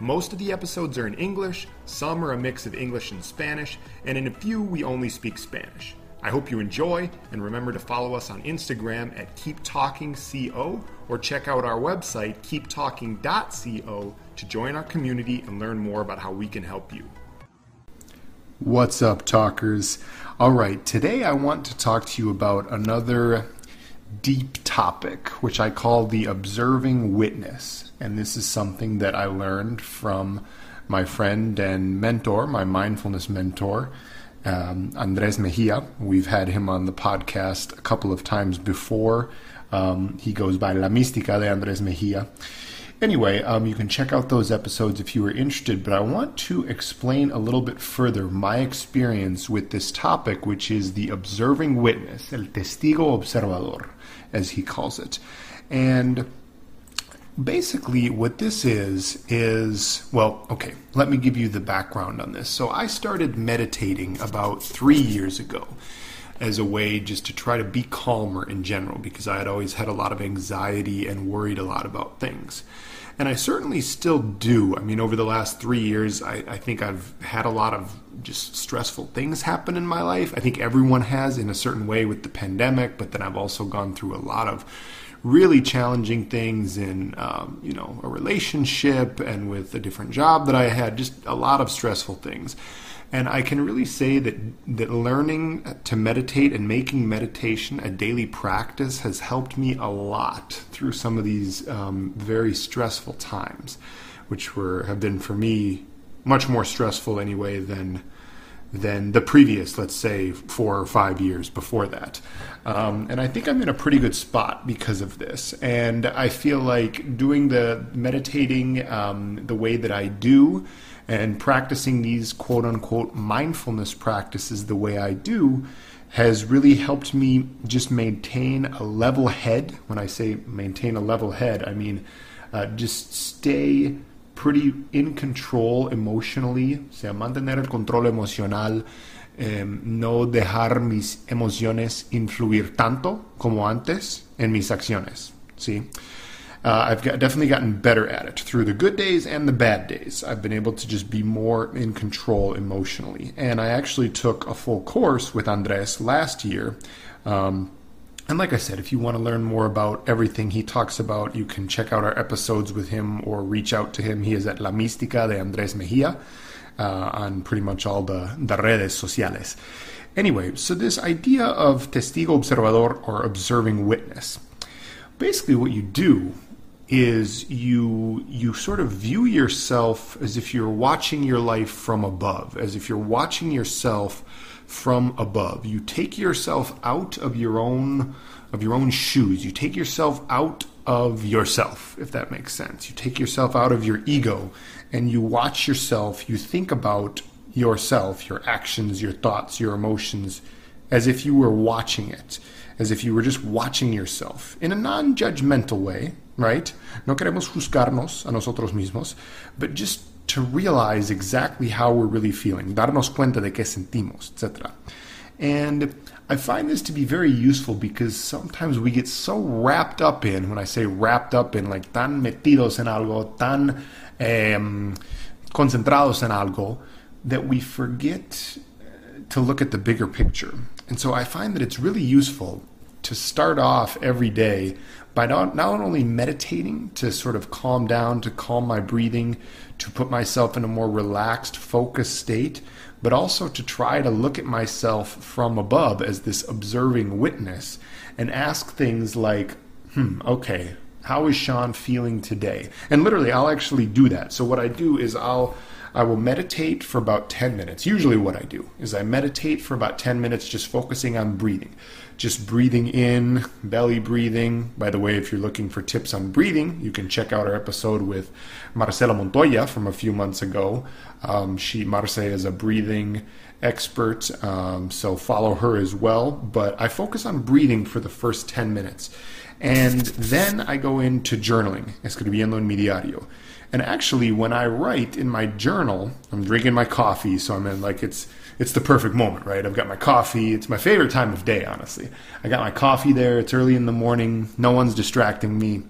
Most of the episodes are in English, some are a mix of English and Spanish, and in a few we only speak Spanish. I hope you enjoy, and remember to follow us on Instagram at KeepTalkingCO or check out our website, keeptalking.co, to join our community and learn more about how we can help you. What's up, talkers? All right, today I want to talk to you about another deep topic, which I call the observing witness. And this is something that I learned from my friend and mentor, my mindfulness mentor, um, Andres Mejia. We've had him on the podcast a couple of times before. Um, he goes by La Mística de Andres Mejia. Anyway, um, you can check out those episodes if you are interested, but I want to explain a little bit further my experience with this topic, which is the observing witness, el testigo observador, as he calls it. And basically, what this is, is, well, okay, let me give you the background on this. So I started meditating about three years ago as a way just to try to be calmer in general because I had always had a lot of anxiety and worried a lot about things. And I certainly still do. I mean, over the last three years, I, I think I've had a lot of just stressful things happen in my life. I think everyone has in a certain way with the pandemic, but then I've also gone through a lot of really challenging things in um, you know a relationship and with a different job that I had, just a lot of stressful things. And I can really say that that learning to meditate and making meditation a daily practice has helped me a lot through some of these um, very stressful times, which were have been for me much more stressful anyway than than the previous, let's say, four or five years before that. Um, and I think I'm in a pretty good spot because of this. And I feel like doing the meditating um, the way that I do and practicing these quote unquote mindfulness practices the way I do has really helped me just maintain a level head. When I say maintain a level head, I mean uh, just stay pretty in control emotionally, o sea, mantener el control emocional, um, no dejar mis emociones influir tanto como antes en mis acciones, ¿sí? Uh, I've got, definitely gotten better at it through the good days and the bad days. I've been able to just be more in control emotionally. And I actually took a full course with Andres last year. Um, and like I said, if you want to learn more about everything he talks about, you can check out our episodes with him or reach out to him. He is at La Mística de Andres Mejia uh, on pretty much all the, the redes sociales. Anyway, so this idea of testigo observador or observing witness. Basically, what you do is you you sort of view yourself as if you're watching your life from above, as if you're watching yourself from above. You take yourself out of your own of your own shoes. You take yourself out of yourself, if that makes sense. You take yourself out of your ego and you watch yourself, you think about yourself, your actions, your thoughts, your emotions as if you were watching it, as if you were just watching yourself in a non-judgmental way, right? No queremos juzgarnos a nosotros mismos, but just to realize exactly how we're really feeling, darnos cuenta de qué sentimos, etc. And I find this to be very useful because sometimes we get so wrapped up in, when I say wrapped up in, like tan metidos en algo, tan um, concentrados en algo, that we forget to look at the bigger picture. And so I find that it's really useful to start off every day by not, not only meditating to sort of calm down, to calm my breathing, to put myself in a more relaxed, focused state, but also to try to look at myself from above as this observing witness and ask things like, hmm, okay, how is Sean feeling today? And literally, I'll actually do that. So, what I do is I'll I will meditate for about 10 minutes. Usually, what I do is I meditate for about 10 minutes, just focusing on breathing. Just breathing in, belly breathing. By the way, if you're looking for tips on breathing, you can check out our episode with Marcela Montoya from a few months ago. Um, she, Marce, is a breathing expert, um, so follow her as well. But I focus on breathing for the first 10 minutes. And then I go into journaling, escribiendo en mi diario. And actually, when I write in my journal, I'm drinking my coffee, so I'm in like it's it's the perfect moment, right? I've got my coffee. It's my favorite time of day, honestly. I got my coffee there. It's early in the morning. No one's distracting me.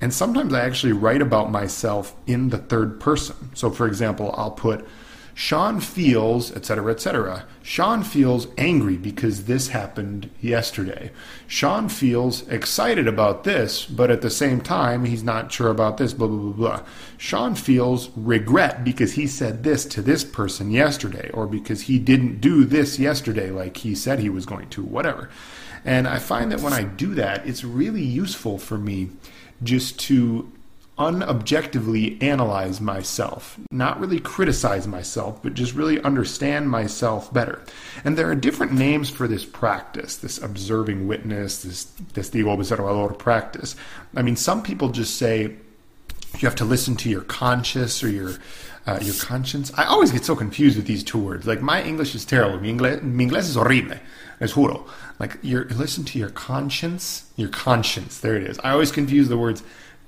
And sometimes I actually write about myself in the third person. So, for example, I'll put Sean feels, etc., etc. Sean feels angry because this happened yesterday. Sean feels excited about this, but at the same time, he's not sure about this, blah, blah, blah, blah. Sean feels regret because he said this to this person yesterday, or because he didn't do this yesterday like he said he was going to, whatever. And I find that when I do that, it's really useful for me just to unobjectively analyze myself, not really criticize myself, but just really understand myself better. And there are different names for this practice, this observing witness, this testigo observador practice. I mean, some people just say you have to listen to your conscious or your uh, your conscience. I always get so confused with these two words. Like my English is terrible. Mi inglés, mi inglés es horrible. Es juro. Like you listen to your conscience, your conscience. There it is. I always confuse the words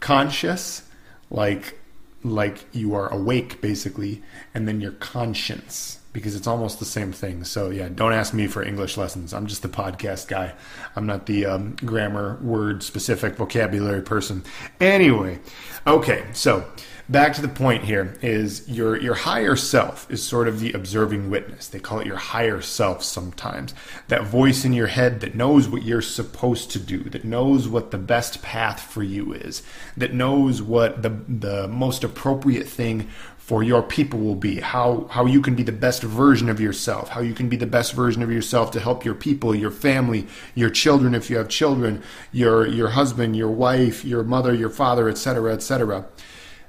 conscious, like like you are awake basically, and then your conscience because it's almost the same thing. So yeah, don't ask me for English lessons. I'm just the podcast guy. I'm not the um, grammar, word specific vocabulary person. Anyway, okay, so back to the point here is your your higher self is sort of the observing witness. They call it your higher self sometimes. That voice in your head that knows what you're supposed to do, that knows what the best path for you is, that knows what the the most appropriate thing for your people will be how how you can be the best version of yourself how you can be the best version of yourself to help your people your family your children if you have children your your husband your wife your mother your father etc etc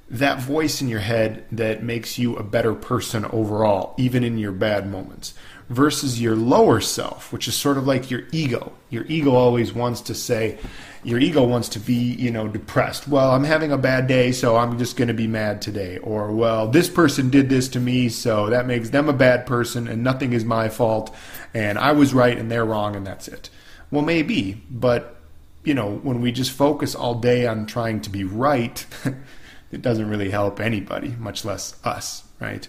that voice in your head that makes you a better person overall, even in your bad moments, versus your lower self, which is sort of like your ego. Your ego always wants to say, your ego wants to be, you know, depressed. Well, I'm having a bad day, so I'm just going to be mad today. Or, well, this person did this to me, so that makes them a bad person, and nothing is my fault, and I was right and they're wrong, and that's it. Well, maybe, but, you know, when we just focus all day on trying to be right, it doesn't really help anybody, much less us, right?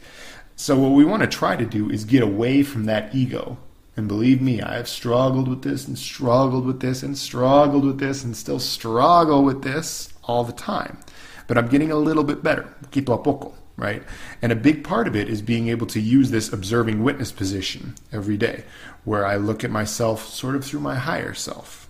So, what we want to try to do is get away from that ego. And believe me, I have struggled with this and struggled with this and struggled with this and still struggle with this all the time. But I'm getting a little bit better, poquito a poco, right? And a big part of it is being able to use this observing witness position every day, where I look at myself sort of through my higher self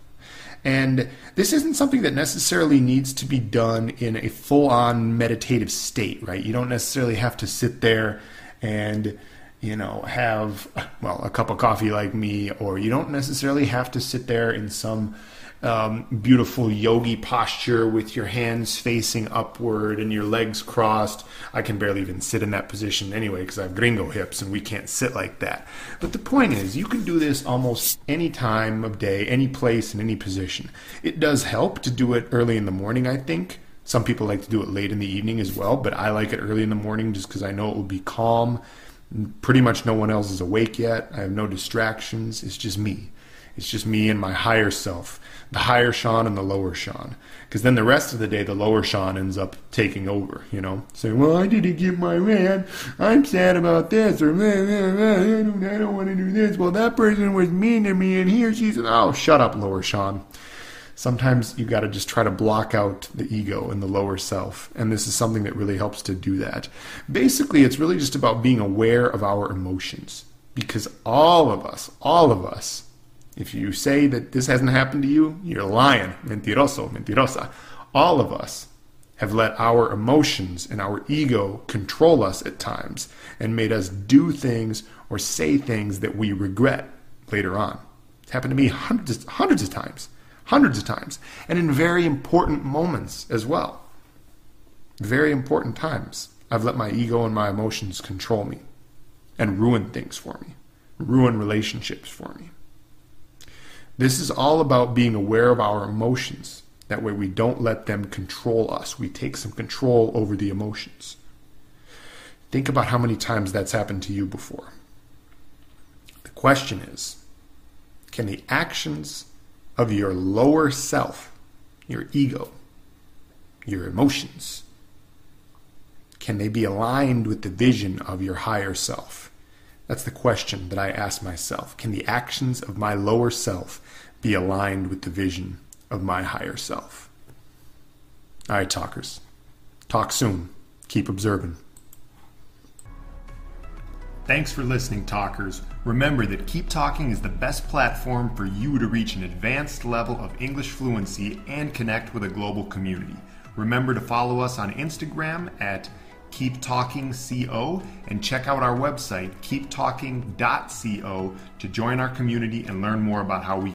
and this isn't something that necessarily needs to be done in a full on meditative state, right? You don't necessarily have to sit there and, you know, have, well, a cup of coffee like me, or you don't necessarily have to sit there in some um, beautiful yogi posture with your hands facing upward and your legs crossed. I can barely even sit in that position anyway because I have gringo hips and we can't sit like that. But the point is, you can do this almost any time of day, any place, in any position. It does help to do it early in the morning, I think. Some people like to do it late in the evening as well, but I like it early in the morning just because I know it will be calm. Pretty much no one else is awake yet. I have no distractions. It's just me. It's just me and my higher self, the higher Sean and the lower Sean. Because then the rest of the day, the lower Sean ends up taking over, you know, saying, Well, I didn't get my man. I'm sad about this. Or, I don't, don't want to do this. Well, that person was mean to me, and he or she said, Oh, shut up, lower Sean. Sometimes you got to just try to block out the ego and the lower self. And this is something that really helps to do that. Basically, it's really just about being aware of our emotions. Because all of us, all of us, if you say that this hasn't happened to you, you're lying. Mentiroso, mentirosa. All of us have let our emotions and our ego control us at times and made us do things or say things that we regret later on. It's happened to me hundreds, hundreds of times, hundreds of times, and in very important moments as well. Very important times. I've let my ego and my emotions control me and ruin things for me, ruin relationships for me. This is all about being aware of our emotions. That way, we don't let them control us. We take some control over the emotions. Think about how many times that's happened to you before. The question is can the actions of your lower self, your ego, your emotions, can they be aligned with the vision of your higher self? That's the question that I ask myself. Can the actions of my lower self be aligned with the vision of my higher self? All right, talkers. Talk soon. Keep observing. Thanks for listening, talkers. Remember that Keep Talking is the best platform for you to reach an advanced level of English fluency and connect with a global community. Remember to follow us on Instagram at Keep Talking Co and check out our website keeptalking.co to join our community and learn more about how we